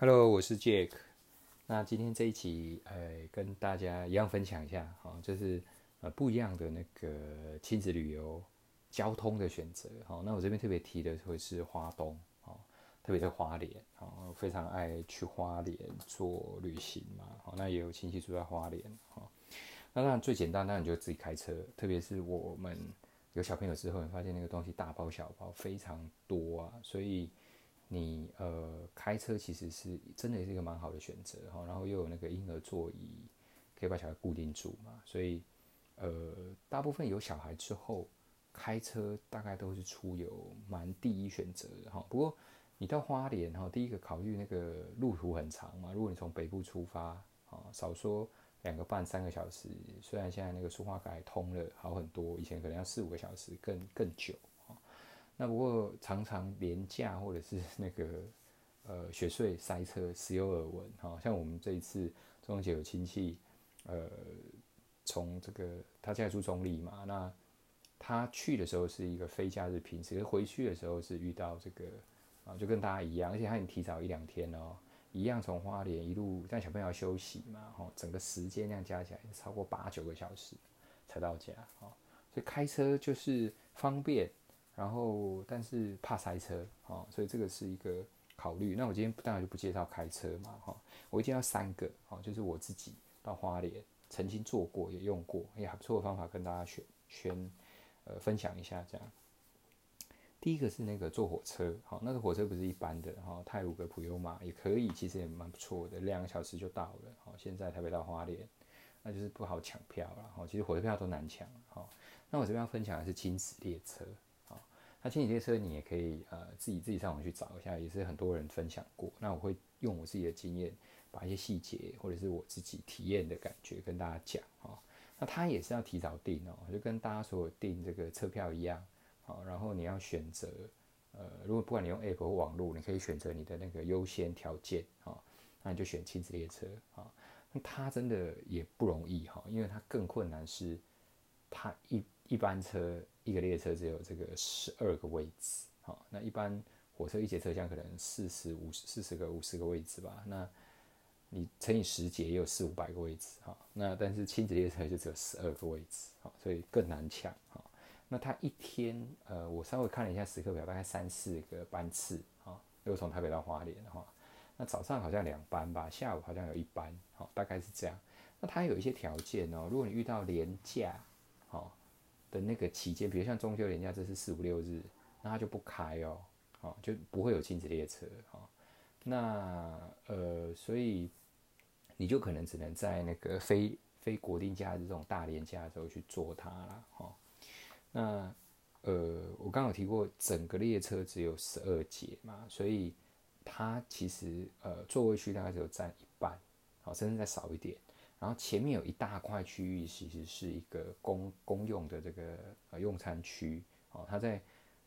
Hello，我是 Jack。那今天这一期，呃，跟大家一样分享一下，哈，就是呃不一样的那个亲子旅游交通的选择，哈。那我这边特别提的会是花东，哦，特别是花莲，哈，非常爱去花莲做旅行嘛，哈。那也有亲戚住在花莲，哦。那当然最简单，当然就自己开车，特别是我们有小朋友之后，你发现那个东西大包小包非常多啊，所以。你呃开车其实是真的是一个蛮好的选择哈，然后又有那个婴儿座椅，可以把小孩固定住嘛，所以呃大部分有小孩之后开车大概都是出游蛮第一选择的哈。不过你到花莲哈，第一个考虑那个路途很长嘛，如果你从北部出发啊，少说两个半三个小时，虽然现在那个苏花改通了好很多，以前可能要四五个小时更更久。那不过常常连假或者是那个呃雪隧塞车时有耳闻哈，像我们这一次中秋节有亲戚呃从这个他家住中坜嘛，那他去的时候是一个非假日平时，可是回去的时候是遇到这个啊就跟大家一样，而且他很提早一两天哦，一样从花莲一路带小朋友休息嘛，哈，整个时间这样加起来超过八九个小时才到家啊，所以开车就是方便。然后，但是怕塞车啊，所以这个是一个考虑。那我今天当然就不介绍开车嘛，哈，我一定要三个哦，就是我自己到花莲曾经做过也用过，也还不错的方法跟大家选选呃分享一下这样。第一个是那个坐火车，好，那个火车不是一般的哈，泰鲁格普悠玛也可以，其实也蛮不错的，两个小时就到了。好，现在台北到花莲，那就是不好抢票了哈，其实火车票都难抢哈。那我这边要分享的是亲子列车。那亲子列车你也可以呃自己自己上网去找一下，也是很多人分享过。那我会用我自己的经验，把一些细节或者是我自己体验的感觉跟大家讲哦。那它也是要提早订哦，就跟大家所有订这个车票一样啊。然后你要选择呃，如果不管你用 App 或网络，你可以选择你的那个优先条件啊。那你就选亲子列车啊。那它真的也不容易哈，因为它更困难是它一一班车。一个列车只有这个十二个位置，好，那一般火车一节车厢可能四十五四十个五十个位置吧，那你乘以十节也有四五百个位置，哈，那但是亲子列车就只有十二个位置，好，所以更难抢，哈，那它一天，呃，我稍微看了一下时刻表，大概三四个班次，哈，如果从台北到花莲的话，那早上好像两班吧，下午好像有一班，好，大概是这样，那它有一些条件哦，如果你遇到连假，好。的那个期间，比如像中秋连假，这是四五六日，那它就不开哦，哦，就不会有亲子列车，哦，那呃，所以你就可能只能在那个非非国定假日这种大连假的时候去坐它啦，哦，那呃，我刚刚有提过，整个列车只有十二节嘛，所以它其实呃座位区大概只有占一半，好，甚至再少一点。然后前面有一大块区域，其实是一个公公用的这个呃用餐区哦。它在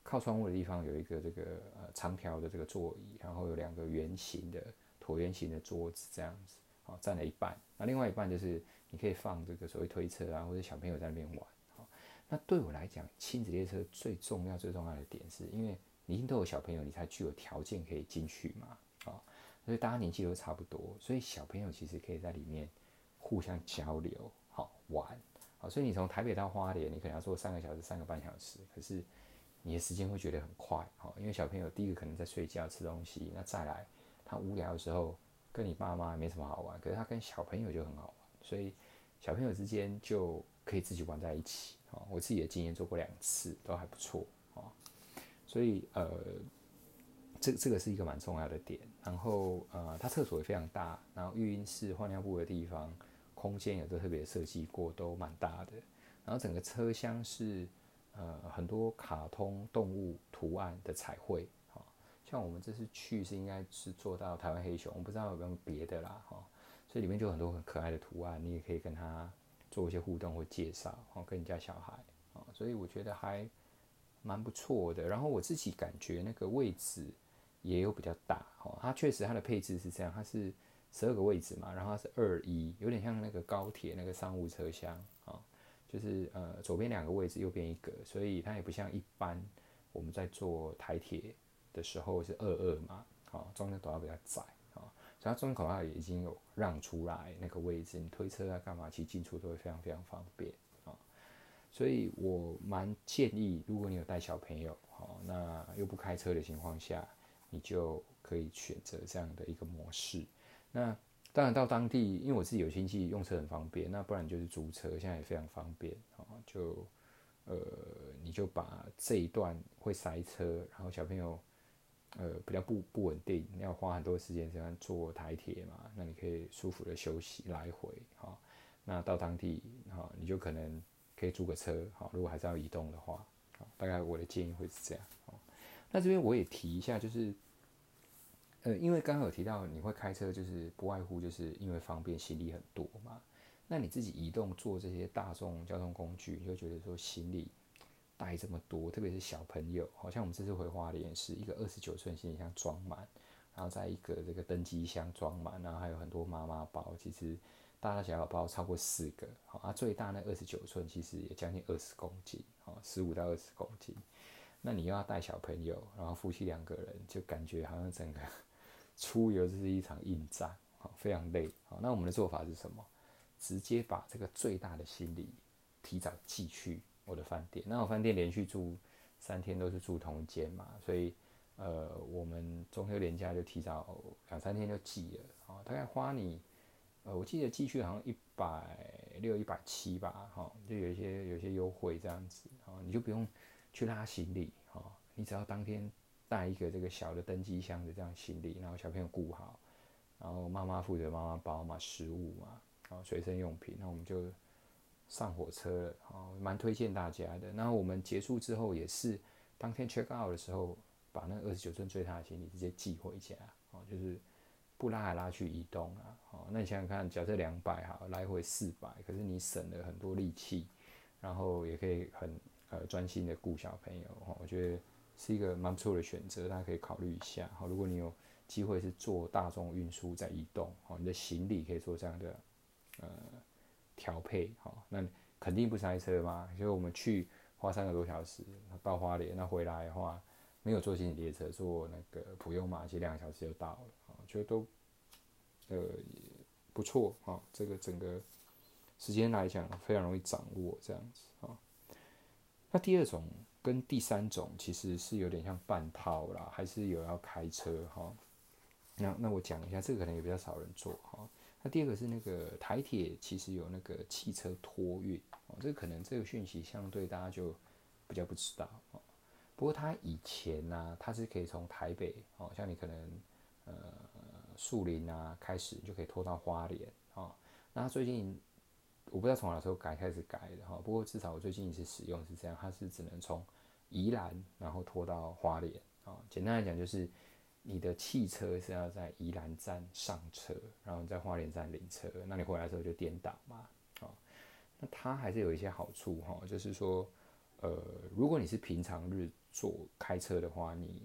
靠窗户的地方有一个这个呃长条的这个座椅，然后有两个圆形的椭圆形的桌子这样子，哦，占了一半。那另外一半就是你可以放这个所谓推车啊，或者小朋友在那边玩。好，那对我来讲，亲子列车最重要最重要的点是，因为你一定都有小朋友，你才具有条件可以进去嘛。啊，所以大家年纪都差不多，所以小朋友其实可以在里面。互相交流，好玩，好，所以你从台北到花莲，你可能要坐三个小时、三个半小时，可是你的时间会觉得很快，好，因为小朋友第一个可能在睡觉、吃东西，那再来他无聊的时候跟你爸妈没什么好玩，可是他跟小朋友就很好玩，所以小朋友之间就可以自己玩在一起，好，我自己的经验做过两次，都还不错，啊，所以呃。这这个是一个蛮重要的点，然后呃，它厕所也非常大，然后育婴室换尿布的地方空间也都特别设计过，都蛮大的。然后整个车厢是呃很多卡通动物图案的彩绘，哈、像我们这次去是应该是做到台湾黑熊，我不知道有没有别的啦，哈、哦，所以里面就有很多很可爱的图案，你也可以跟他做一些互动或介绍，哦，跟你家小孩，哦，所以我觉得还蛮不错的。然后我自己感觉那个位置。也有比较大哦，它确实它的配置是这样，它是十二个位置嘛，然后它是二一，有点像那个高铁那个商务车厢啊，就是呃左边两个位置，右边一个，所以它也不像一般我们在坐台铁的时候是二二嘛，啊，中间走道比较窄啊，所以它中间口号也已经有让出来那个位置，你推车啊干嘛，其实进出都会非常非常方便啊。所以我蛮建议，如果你有带小朋友，好，那又不开车的情况下，你就可以选择这样的一个模式。那当然到当地，因为我自己有亲戚用车很方便，那不然就是租车，现在也非常方便啊。就呃，你就把这一段会塞车，然后小朋友呃比较不不稳定，要花很多时间这样坐台铁嘛，那你可以舒服的休息来回哈。那到当地哈，你就可能可以租个车哈，如果还是要移动的话，大概我的建议会是这样。那这边我也提一下，就是。呃，因为刚刚有提到你会开车，就是不外乎就是因为方便，行李很多嘛。那你自己移动坐这些大众交通工具，你就觉得说行李带这么多，特别是小朋友，好像我们这次回花莲是一个二十九寸行李箱装满，然后在一个这个登机箱装满，然后还有很多妈妈包，其实大大小小包超过四个，好啊，最大那二十九寸其实也将近二十公斤，好，十五到二十公斤。那你又要带小朋友，然后夫妻两个人，就感觉好像整个。出游就是一场硬战，非常累。好，那我们的做法是什么？直接把这个最大的行李提早寄去我的饭店。那我饭店连续住三天都是住同一间嘛，所以呃，我们中秋连假就提早两三天就寄了。大概花你呃，我记得寄去好像一百六、一百七吧，哈，就有一些有一些优惠这样子，你就不用去拉行李，你只要当天。带一个这个小的登机箱的这样行李，然后小朋友顾好，然后妈妈负责妈妈包嘛，食物嘛，然后随身用品，那我们就上火车了，哦，蛮推荐大家的。那我们结束之后也是当天 check out 的时候，把那二十九寸最大的行李直接寄回家，哦，就是不拉来拉去移动啊，哦，那你想想看，假设两百哈，来回四百，可是你省了很多力气，然后也可以很呃专心的顾小朋友，哦，我觉得。是一个蛮不错的选择，大家可以考虑一下。好，如果你有机会是坐大众运输在移动，好，你的行李可以做这样的呃调配，好，那肯定不塞车嘛。所以我们去花三个多小时到花莲，那回来的话没有坐行李列车，坐那个普悠玛，其实两个小时就到了，啊，觉得都呃不错啊。这个整个时间来讲非常容易掌握，这样子啊。那第二种。跟第三种其实是有点像半套啦，还是有要开车哈。那那我讲一下，这个可能也比较少人做哈。那第二个是那个台铁其实有那个汽车托运哦，这个可能这个讯息相对大家就比较不知道哦。不过它以前呢、它是可以从台北哦，像你可能呃树林啊开始就可以拖到花莲哦。那最近。我不知道从哪时候改开始改的哈，不过至少我最近一次使用是这样，它是只能从宜兰然后拖到花莲啊。简单来讲就是你的汽车是要在宜兰站上车，然后在花莲站领车，那你回来的时候就颠倒嘛啊。那它还是有一些好处哈，就是说呃，如果你是平常日坐开车的话，你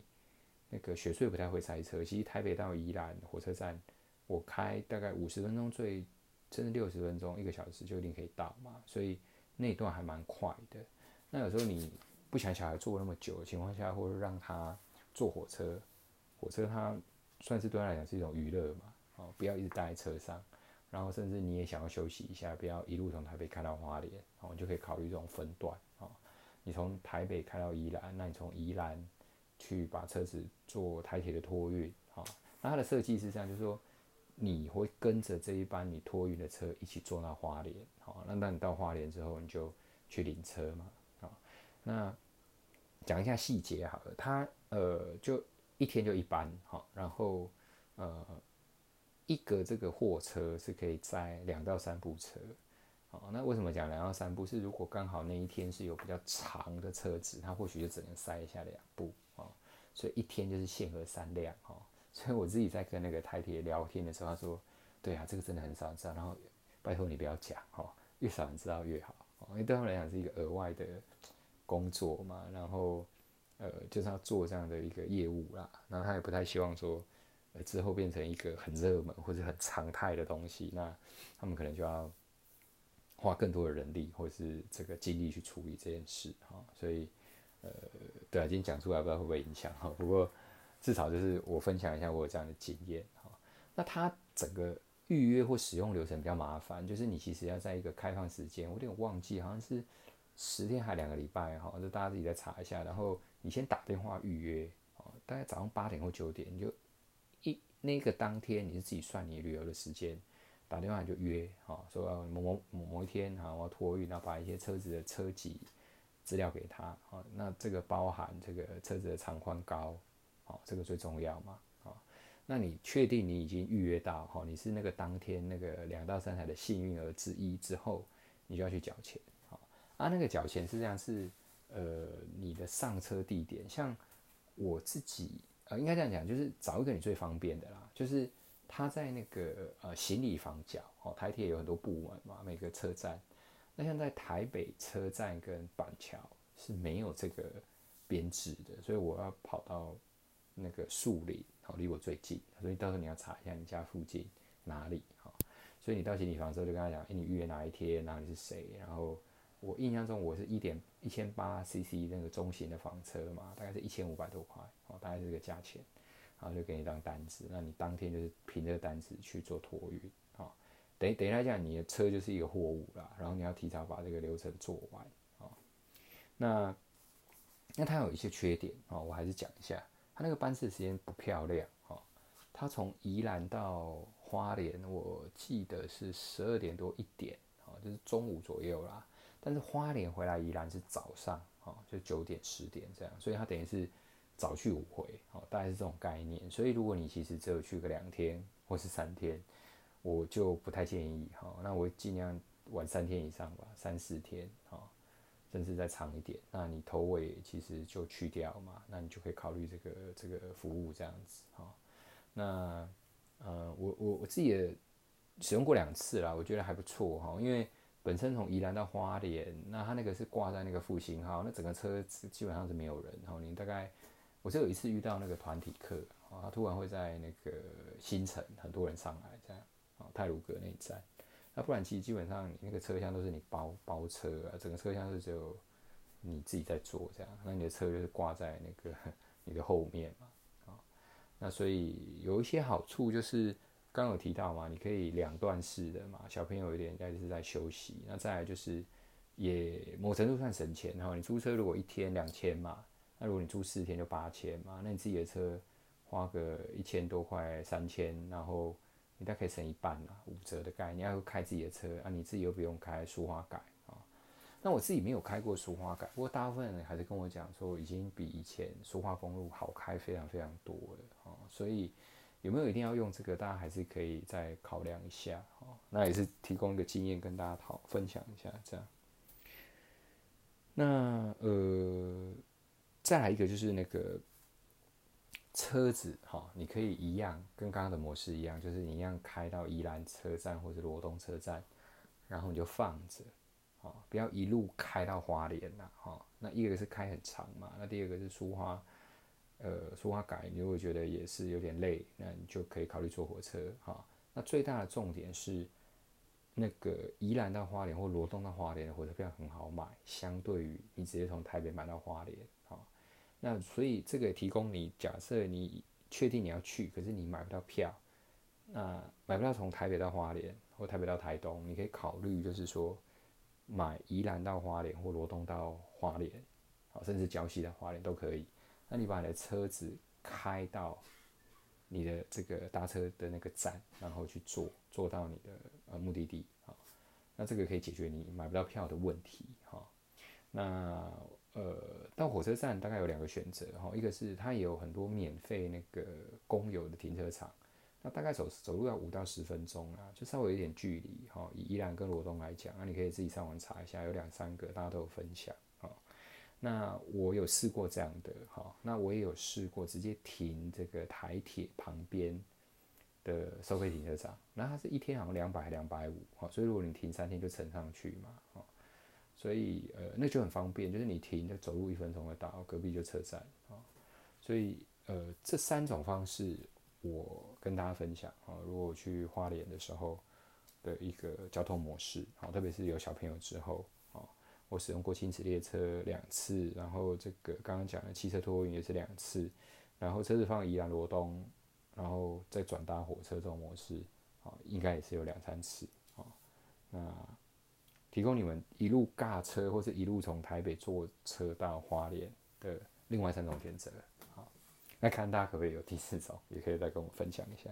那个雪穗不太会塞车。其实台北到宜兰火车站，我开大概五十分钟最。甚至六十分钟、一个小时就一定可以到嘛，所以那段还蛮快的。那有时候你不想小孩坐那么久的情况下，或者让他坐火车，火车它算是对他来讲是一种娱乐嘛，哦，不要一直待在车上。然后甚至你也想要休息一下，不要一路从台北开到花莲，哦，就可以考虑这种分段，哦，你从台北开到宜兰，那你从宜兰去把车子坐台铁的托运，哦，那它的设计是这样，就是说。你会跟着这一班你托运的车一起坐到花莲，好，那当你到花莲之后，你就去领车嘛，好，那讲一下细节好了，它呃就一天就一班，好，然后呃一个这个货车是可以载两到三部车，好，那为什么讲两到三部？是如果刚好那一天是有比较长的车子，它或许就只能塞一下两部，啊，所以一天就是限额三辆，哈。所以我自己在跟那个台铁聊天的时候，他说：“对啊，这个真的很少人知道。然后拜托你不要讲哦，越少人知道越好哦，因为对他们来讲是一个额外的工作嘛。然后呃，就是要做这样的一个业务啦。然后他也不太希望说，呃，之后变成一个很热门或者很常态的东西。那他们可能就要花更多的人力或是这个精力去处理这件事哈。所以呃，对啊，今天讲出来不知道会不会影响哈。不过。至少就是我分享一下我有这样的经验哈。那它整个预约或使用流程比较麻烦，就是你其实要在一个开放时间，我有点忘记，好像是十天还两个礼拜哈，就大家自己再查一下。然后你先打电话预约，哦大概早上八点或九点，你就一那个当天你是自己算你旅游的时间，打电话就约，哈，说某某某一天哈，我要托运，然后把一些车子的车籍资料给他，哦，那这个包含这个车子的长宽高，哦，这个最重要嘛。那你确定你已经预约到哈？你是那个当天那个两到三台的幸运儿之一之后，你就要去缴钱。好啊，那个缴钱是这样，是呃你的上车地点，像我自己呃应该这样讲，就是找一个你最方便的啦，就是他在那个呃行李房角哦，台铁有很多部门嘛，每个车站。那像在台北车站跟板桥是没有这个编制的，所以我要跑到那个树林。好，离我最近，所以到时候你要查一下你家附近哪里哈。所以你到行李房之后就跟他讲，诶、欸，你预约哪一天，然后你是谁？然后我印象中我是一点一千八 CC 那个中型的房车嘛，大概是一千五百多块，哦，大概是这个价钱，然后就给你一张单子，那你当天就是凭这个单子去做托运，啊，等等于来讲，你的车就是一个货物啦，然后你要提早把这个流程做完，啊，那那它有一些缺点啊，我还是讲一下。他那个班次时间不漂亮哦，他从宜兰到花莲，我记得是十二点多一点，就是中午左右啦。但是花莲回来宜兰是早上哦，就九点十点这样，所以他等于是早去午回哦，大概是这种概念。所以如果你其实只有去个两天或是三天，我就不太建议哈。那我尽量玩三天以上吧，三四天甚至再长一点，那你头尾其实就去掉嘛，那你就可以考虑这个这个服务这样子哈。那呃，我我我自己也使用过两次啦，我觉得还不错哈。因为本身从宜兰到花莲，那它那个是挂在那个复兴号，那整个车基本上是没有人。然后你大概我是有一次遇到那个团体客，他突然会在那个新城很多人上来这样，啊太鲁阁那一站。那不然其实基本上你那个车厢都是你包包车啊，整个车厢是只有你自己在坐这样，那你的车就是挂在那个你的后面嘛，啊，那所以有一些好处就是刚有提到嘛，你可以两段式的嘛，小朋友有点应该是在休息，那再来就是也某程度算省钱，然后你租车如果一天两千嘛，那如果你租四天就八千嘛，那你自己的车花个一千多块三千，然后。你大概可以省一半啦，五折的概念。你要开自己的车啊，你自己又不用开舒花改啊。那我自己没有开过舒花改，不过大部分人还是跟我讲说，已经比以前舒花公路好开非常非常多了啊。所以有没有一定要用这个，大家还是可以再考量一下啊。那也是提供一个经验跟大家讨分享一下这样。那呃，再来一个就是那个。车子哈，你可以一样跟刚刚的模式一样，就是你一样开到宜兰车站或者罗东车站，然后你就放着，不要一路开到花莲呐，哈。那一个是开很长嘛，那第二个是苏花，呃，苏花改，你如果觉得也是有点累，那你就可以考虑坐火车，哈。那最大的重点是，那个宜兰到花莲或罗东到花莲的火车票很好买，相对于你直接从台北买到花莲。那所以这个提供你，假设你确定你要去，可是你买不到票，那买不到从台北到花莲或台北到台东，你可以考虑就是说买宜兰到花莲或罗东到花莲，好，甚至礁溪到花莲都可以。那你把你的车子开到你的这个搭车的那个站，然后去坐，坐到你的呃目的地，好，那这个可以解决你买不到票的问题，哈，那。呃，到火车站大概有两个选择哈，一个是它也有很多免费那个公有的停车场，那大概走走路要五到十分钟啊，就稍微有点距离哈。以宜兰跟罗东来讲，那你可以自己上网查一下，有两三个大家都有分享啊。那我有试过这样的哈，那我也有试过直接停这个台铁旁边的收费停车场，那它是一天好像两百两百五哈，所以如果你停三天就乘上去嘛。所以呃，那就很方便，就是你停，就走路一分钟就到，隔壁就车站啊。所以呃，这三种方式我跟大家分享啊。如果我去花莲的时候的一个交通模式啊，特别是有小朋友之后啊，我使用过亲子列车两次，然后这个刚刚讲的汽车托运也是两次，然后车子放宜兰罗东，然后再转搭火车这种模式，啊，应该也是有两三次，啊，那提供你们一路尬车或是一路从台北坐车到花莲的另外三种选择，好，那看大家可不可以有第四种，也可以再跟我分享一下。